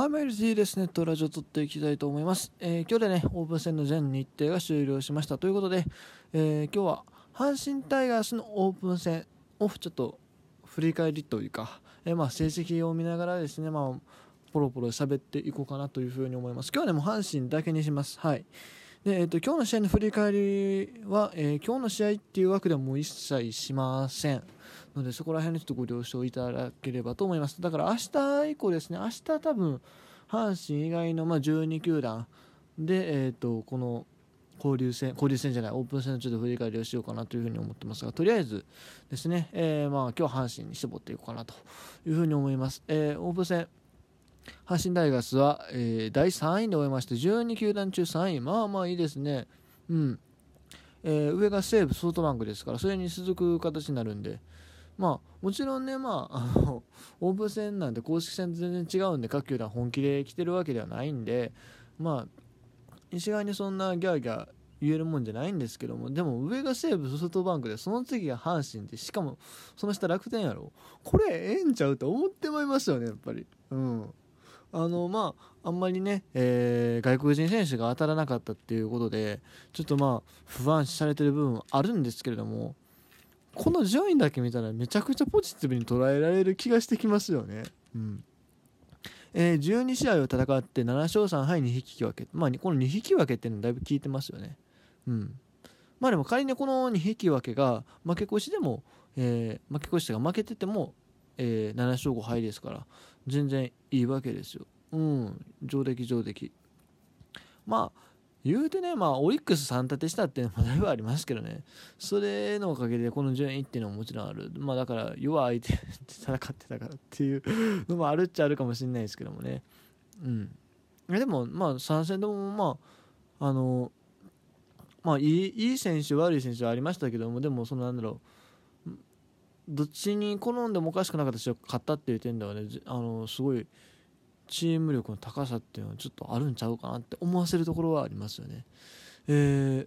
はい、メルティーですね、とラジオ撮っていきたいと思います。えー今日でね、オープン戦の全日程が終了しました。ということで、えー今日は阪神タイガースのオープン戦をちょっと振り返りというか、えーまあ、成績を見ながらですね、まあ、ポロポロ喋っていこうかなというふうに思います。今日はね、もう阪神だけにします。はい。で、えっ、と、今日の試合の振り返りは、えー今日の試合っていう枠ではもう一切しません。のでそこら辺にちょっとご了承いただければと思いますだから明日以降ですね明日多分阪神以外のまあ12球団で、えー、とこの交流戦交流戦じゃないオープン戦のちょっと振り返りをしようかなというふに思ってますがとりあえずですね、えーまあ、今日は阪神に絞っていこうかなというふに思います、えーオープン戦阪神タイガースは、えー第3位で終えまして12球団中3位まあまあいいですね。うん。えー上が西武ソフトバンクですからそれに続く形になるんで。まあもちろんねまああの オープン戦なんて公式戦全然違うんで各球団本気で来てるわけではないんでまあ一概にそんなギャーギャー言えるもんじゃないんですけどもでも上が西武ソフトバンクでその次が阪神でしかもその下楽天やろ。これええんちゃうと思ってまいりますよねやっぱり。うん。あのまああんまりね、えー外国人選手が当たらなかったっていうことでちょっとまあ不安視されてる部分はあるんですけれどもこの順位だけ見たらめちゃくちゃポジティブに捉えられる気がしてきますよね。うんえー12試合を戦って7勝3敗2引き分け、まあ、この2引き分けっていうのだいぶ効いてますよね。うん、まあでも仮にこの2引き分けが負け越しでも、えー負け越しが負けてても、えー7勝5敗ですから全然いいわけですよ。うん、上出来上出来。まあ言うてね、まあ、オリックス3立てしたっていうのもだいぶありますけどね、それのおかげでこの順位っていうのももちろんある、まあ、だから弱い相手と戦ってたからっていうのもあるっちゃあるかもしれないですけどもね、うん、でも、まあ、3戦とも、まあ、あの、まあいい、いい選手、悪い選手はありましたけども、でも、そのなんだろう、どっちに転んでもおかしくなかった人が勝ったっていう点ではね、あのすごい。チーム力の高さっていうのはちょっとあるんちゃうかなって思わせるところはありますよね。えー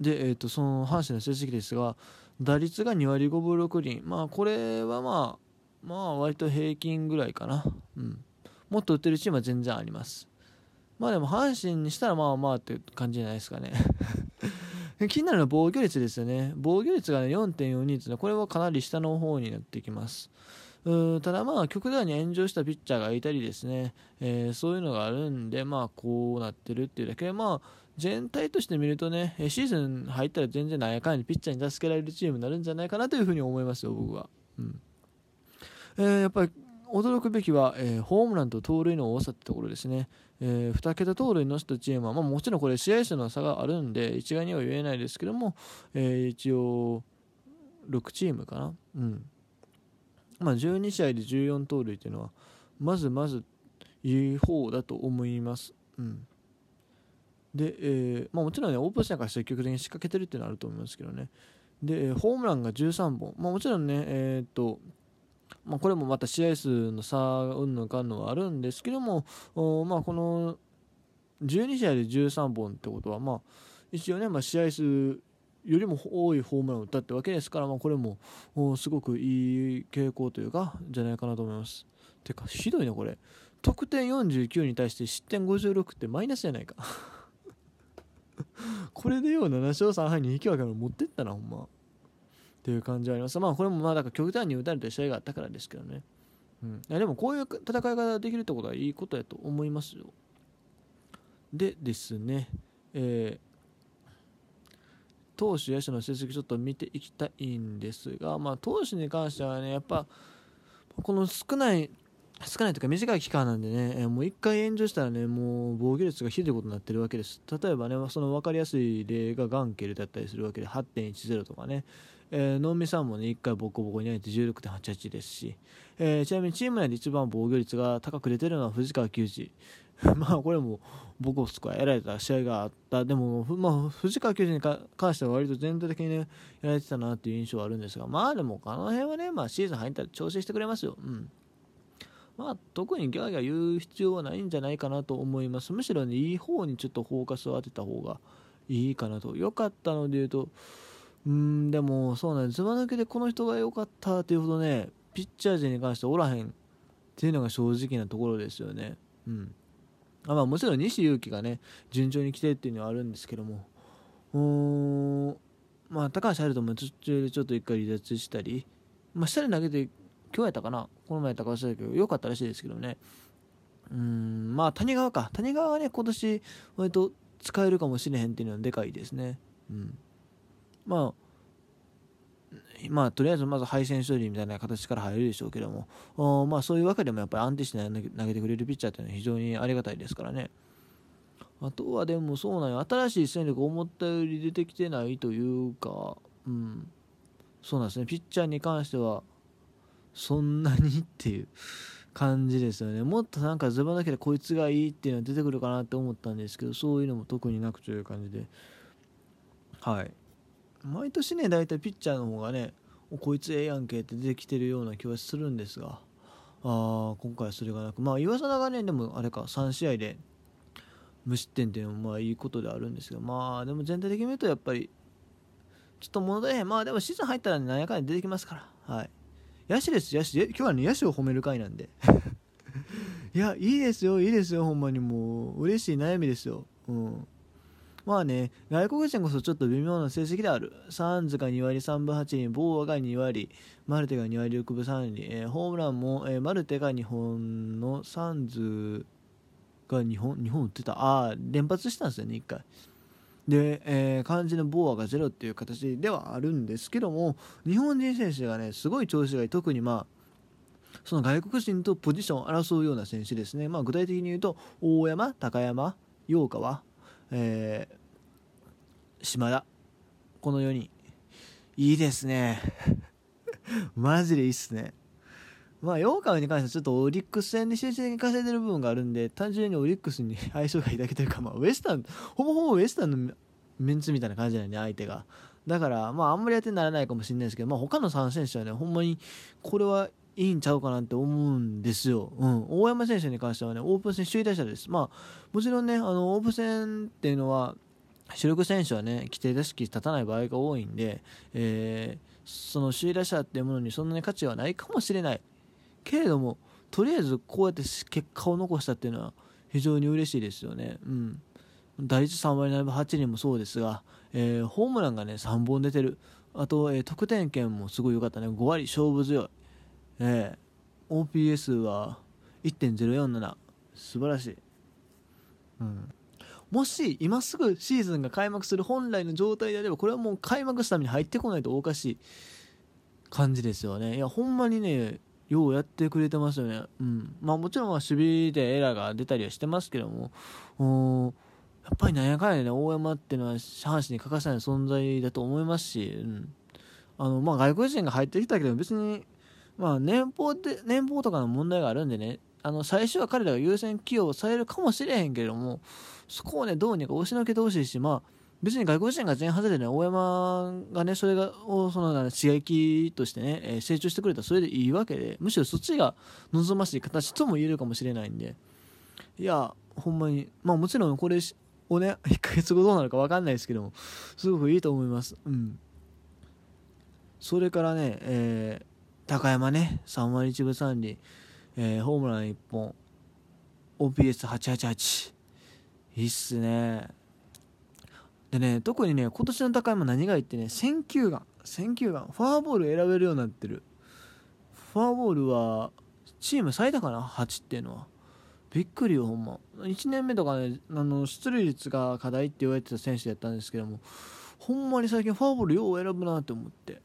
で、えー、とその阪神の成績ですが打率が2割5分6厘まあこれはまあまあ割と平均ぐらいかな、うん、もっと打ってるチームは全然ありますまあでも阪神にしたらまあまあって感じじゃないですかね気になるのは防御率ですよね。防御率が、ね、4.42っていうのはこれはかなり下の方になってきます。うただまあ極端に炎上したピッチャーがいたりですね、えーそういうのがあるんでまあこうなってるっていうだけ。でまあ全体として見るとねシーズン入ったら全然なんやかんやピッチャーに助けられるチームになるんじゃないかなというふうに思いますよ僕は、うん。えーやっぱり驚くべきは、えーホームランと盗塁の多さってところですね、え2桁盗塁のしたチームは、まあ、もちろんこれ試合数の差があるんで一概には言えないですけども、えー一応6チームかな。うん。まあ、12試合で14盗塁というのはまずまずいい方だと思います。うん。でえーまあ、もちろん、ね、オープン戦から積極的に仕掛けてるっていうのはあると思いますけどね、でえホームランが13本、まあ、もちろんね、えーっとまあ、これもまた試合数の差うんぬんかんのはあるんですけども、まあ、この12試合で13本ってことは、まあ、一応ね、まあ、試合数よりも多いホームランを打ったってわけですから、まあ、これもすごくいい傾向というかじゃないかなと思います。てかひどいなこれ。得点49に対して失点56ってマイナスじゃないか。これでよう7勝3敗に引き分けを持ってったなほんま。っていう感じはあります。まあこれもまあだから極端に打たれた試合があったからですけどね、うん、いやでもこういう戦い方ができるってことはいいことやと思いますよ。でですね。えー投手、野手の成績ちょっと見ていきたいんですが、まあ、投手に関してはね、やっぱこの少ない、少ないというか短い期間なんでね、えもう1回炎上したらね、もう防御率がひどいことになってるわけです。例えばね、その分かりやすい例がガンケルだったりするわけで、8.10とかね、えー、能見さんもね、1回ボコボコに投げて16.88ですし、えーちなみにチーム内で一番防御率が高く出てるのは藤川球児。まあこれもボコスコやられた試合があった、でも、まあ、藤川球児に関しては割と全体的に、ね、やられてたなっていう印象はあるんですが、まあでも、あの辺はね、まあ、シーズン入ったら調整してくれますよ。うんまあ、特にギャーギャー言う必要はないんじゃないかなと思います。むしろね、いい方にちょっとフォーカスを当てた方がいいかなと。良かったので言うと、うん、でも、そうなんです。ずば抜けでこの人が良かったっていうほどね、ピッチャー陣に関しておらへんっていうのが正直なところですよね。うんあまあ、もちろん西勇輝がね順調に来てっていうのはあるんですけどもうーんまあ、高橋遥人も途中でちょっと一回離脱したり、まあ、下で投げて今日やったかなこの前高橋だけど良かったらしいですけどね。うんまあ谷川か。谷川はね今年割と使えるかもしれへんっていうのはでかいですね。うん。まあまあ、とりあえずまず敗戦処理みたいな形から入るでしょうけども、まあ、そういうわけでもやっぱり安定して投げてくれるピッチャーっていうのは非常にありがたいですからね。あとはでもそうなんよ。新しい戦力思ったより出てきてないというか、うん、そうなんですね。ピッチャーに関してはそんなにっていう感じですよね。もっとなんかズバ抜けてこいつがいいっていうのは出てくるかなって思ったんですけどそういうのも特になくという感じで。はい。毎年ね大体ピッチャーの方がねこいつええやんけって出てきてるような気はするんですが。あ今回はそれがなく。まあ岩貞がねでもあれか3試合で無失点っていうのもまあいいことであるんですけど。まあでも全体的に見るとやっぱりちょっと物足りへん。まあでもシーズン入ったら、ね、何やかんや出てきますから。はい。野手です野手今日はね野手を褒める回なんで いやいいですよいいですよほんまにもう嬉しい悩みですようんまあね、外国人こそちょっと微妙な成績である。サンズが2割3分8厘、ボーアが2割、マルテが2割6分3厘、えー、ホームランも、えー、マルテが2本のサンズが2本、2本打ってた。ああ、連発したんですよね、1回。で、えー、漢字のボーアがゼロっていう形ではあるんですけども、日本人選手がね、すごい調子がいい。特にまあ、その外国人とポジションを争うような選手ですね。まあ、具体的に言うと、大山、高山、陽川、えー、島田この4人いいですね マジでいいっすねまあ、ヨーカウに関してはちょっとオリックス戦で集中的に稼いでる部分があるんで、単純にオリックスに 相性がいいだけというか、まあ、ウエスタン、ほぼほぼウエスタンのメンツみたいな感じなんで、相手が。だから、まあ、あんまり当てにならないかもしれないですけど、まあ、他の3選手はね、ほんまに、これはいいんちゃうかなって思うんですよ。うん。大山選手に関してはね、オープン戦首位打者です。まあ、もちろんね、あの、オープン戦っていうのは、主力選手はね、規定打席立たない場合が多いんで、えー、その首位打者っていうものにそんなに価値はないかもしれない。けれども、とりあえずこうやって結果を残したっていうのは非常に嬉しいですよね。うん。打率3割7分8厘もそうですが、えー、ホームランがね、3本出てる。あと、えー、得点圏もすごい良かったね。5割勝負強い。えー、OPS は1.047素晴らしい、うん、もし今すぐシーズンが開幕する本来の状態であればこれはもう開幕したために入ってこないとおかしい感じですよねいやほんまにねようやってくれてますよね、うん。まあ、もちろん守備でエラーが出たりはしてますけども。やっぱりなんやかんやね大山っていうのは阪神に欠かせない存在だと思いますし、うん。あのまあ、外国人が入ってきたけど別にまあ、年俸で、年俸とかの問題があるんでね、あの、最初は彼らが優先起用されるかもしれへんけれども、そこをね、どうにか押しのけてほしいし、まあ、別に外国人が全員外れで、大山がね、それが、をその刺激としてね、えー、成長してくれたらそれでいいわけで、むしろそっちが望ましい形とも言えるかもしれないんで、いや、ほんまに、まあもちろんこれをね、1ヶ月後どうなるか分かんないですけども、すごくいいと思います。うん。それからね、えー高山ね、3割1分3厘、えー、ホームラン1本、OPS888。いいっすね。でね、特にね、今年の高山何がいいってね、選球眼、選球眼、フォアボール選べるようになってる。フォアボールは、チーム最多かな ?8 っていうのは。びっくりよ、ほんま。1年目とかね、あの出塁率が課題って言われてた選手やったんですけども、ほんまに最近フォアボールよう選ぶなって思って。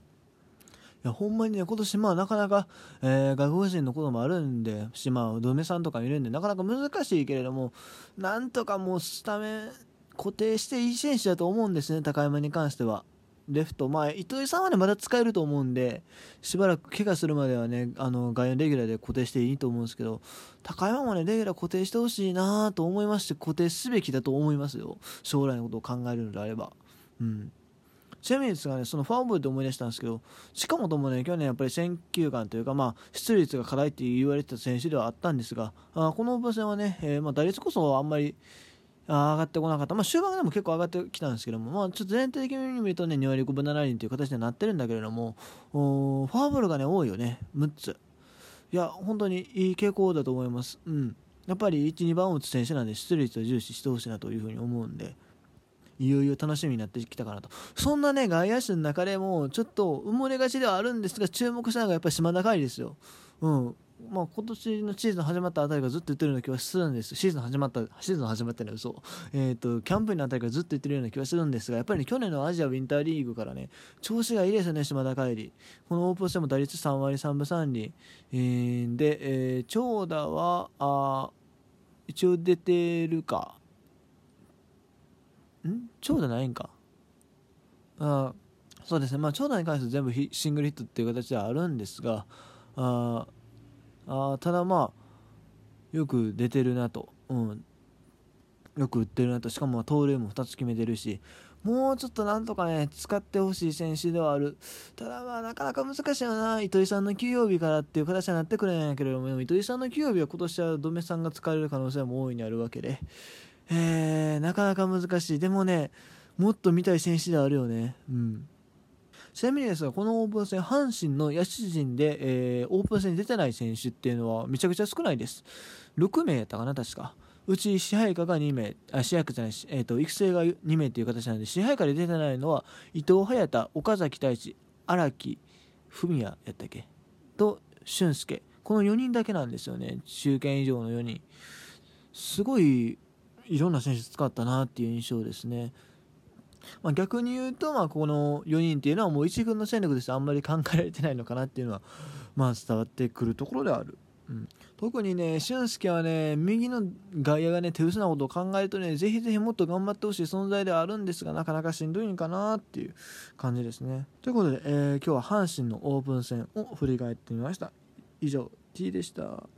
いやほんまにね今年まあなかなか、えー、外国人のこともあるんでしまあ嫁さんとかいるんでなかなか難しいけれどもなんとかもうスタメン固定していい選手だと思うんですね高山に関しては。レフト、まあ、糸井さんはね、まだ使えると思うんで、しばらく怪我するまではね、あの、外野レギュラーで固定していいと思うんですけど、高山もね、レギュラー固定してほしいなと思いまして、固定すべきだと思いますよ。将来のことを考えるのであれば。うん。ちなみにですがね、そのファンボールで思い出したんですけど、近本もともね、去年やっぱり選球眼というか、まあ、出塁率が課題って言われてた選手ではあったんですが、あこのオープン戦はね、えー、まあ、打率こそあんまり上がってこなかった。まあ、終盤でも結構上がってきたんですけども、まあ、ちょっと全体的に見るとね、2割5分7厘という形にはなってるんだけれども、フォアボールがね、多いよね、6つ。いや本当にいい傾向だと思います。うんやっぱり1、2番を打つ選手なんで出塁率を重視してほしいなというふうに思うんで。いよいよ楽しみになってきたかなと。そんなね、外野手の中でも、ちょっと埋もれがちではあるんですが、注目したのがやっぱり島田海ですよ。うん。まあ、今年のシーズン始まったあたりからずっと言ってるような気はするんです。シーズン始まった、シーズン始まったの嘘。えっ、ー、と、キャンプのあたりからずっと言ってるような気はするんですが、やっぱり、ね、去年のアジアウィンターリーグからね、調子がいいですよね、島田海里。このオープン戦も打率3割3分3厘。えー、で、えー、長打は、あ一応出てるか。ん？長打ないんかあそうですねまあ長打に関して全部シングルヒットっていう形ではあるんですがああただまあよく出てるなと、うん、よく打ってるなと。しかも盗塁も2つ決めてるし。もうちょっとなんとかね使ってほしい選手ではある。ただまあなかなか難しいよな。糸井さんの休養日からっていう形になってくれないんやけれども。糸井さんの休養日は今年はドメさんが使われる可能性も大いにあるわけで。えー、なかなか難しい。でもね、もっと見たい選手ではあるよね。うん。ちなみにですが、このオープン戦、阪神の野手陣で、えー、オープン戦に出てない選手っていうのはめちゃくちゃ少ないです。6名やったかな、確か。うち支配下が2名、あ支配下じゃないし、えーと、育成が2名という形なんで、支配下で出てないのは、伊藤隼太、岡崎太一、荒木文也やったっけ？と、俊介。この4人だけなんですよね。中堅以上の4人。すごいいろんな選手使ったなっていう印象ですね。まあ、逆に言うと、まあ、この4人っていうのはもう1軍の戦力としてあんまり考えられてないのかなっていうのは、まあ、伝わってくるところである。うん、特にね、俊介はね、右の外野がね、手薄なことを考えるとね、ぜひぜひもっと頑張ってほしい存在ではあるんですが、なかなかしんどいんかなっていう感じですね。ということで、えー、今日は阪神のオープン戦を振り返ってみました。以上、T でした。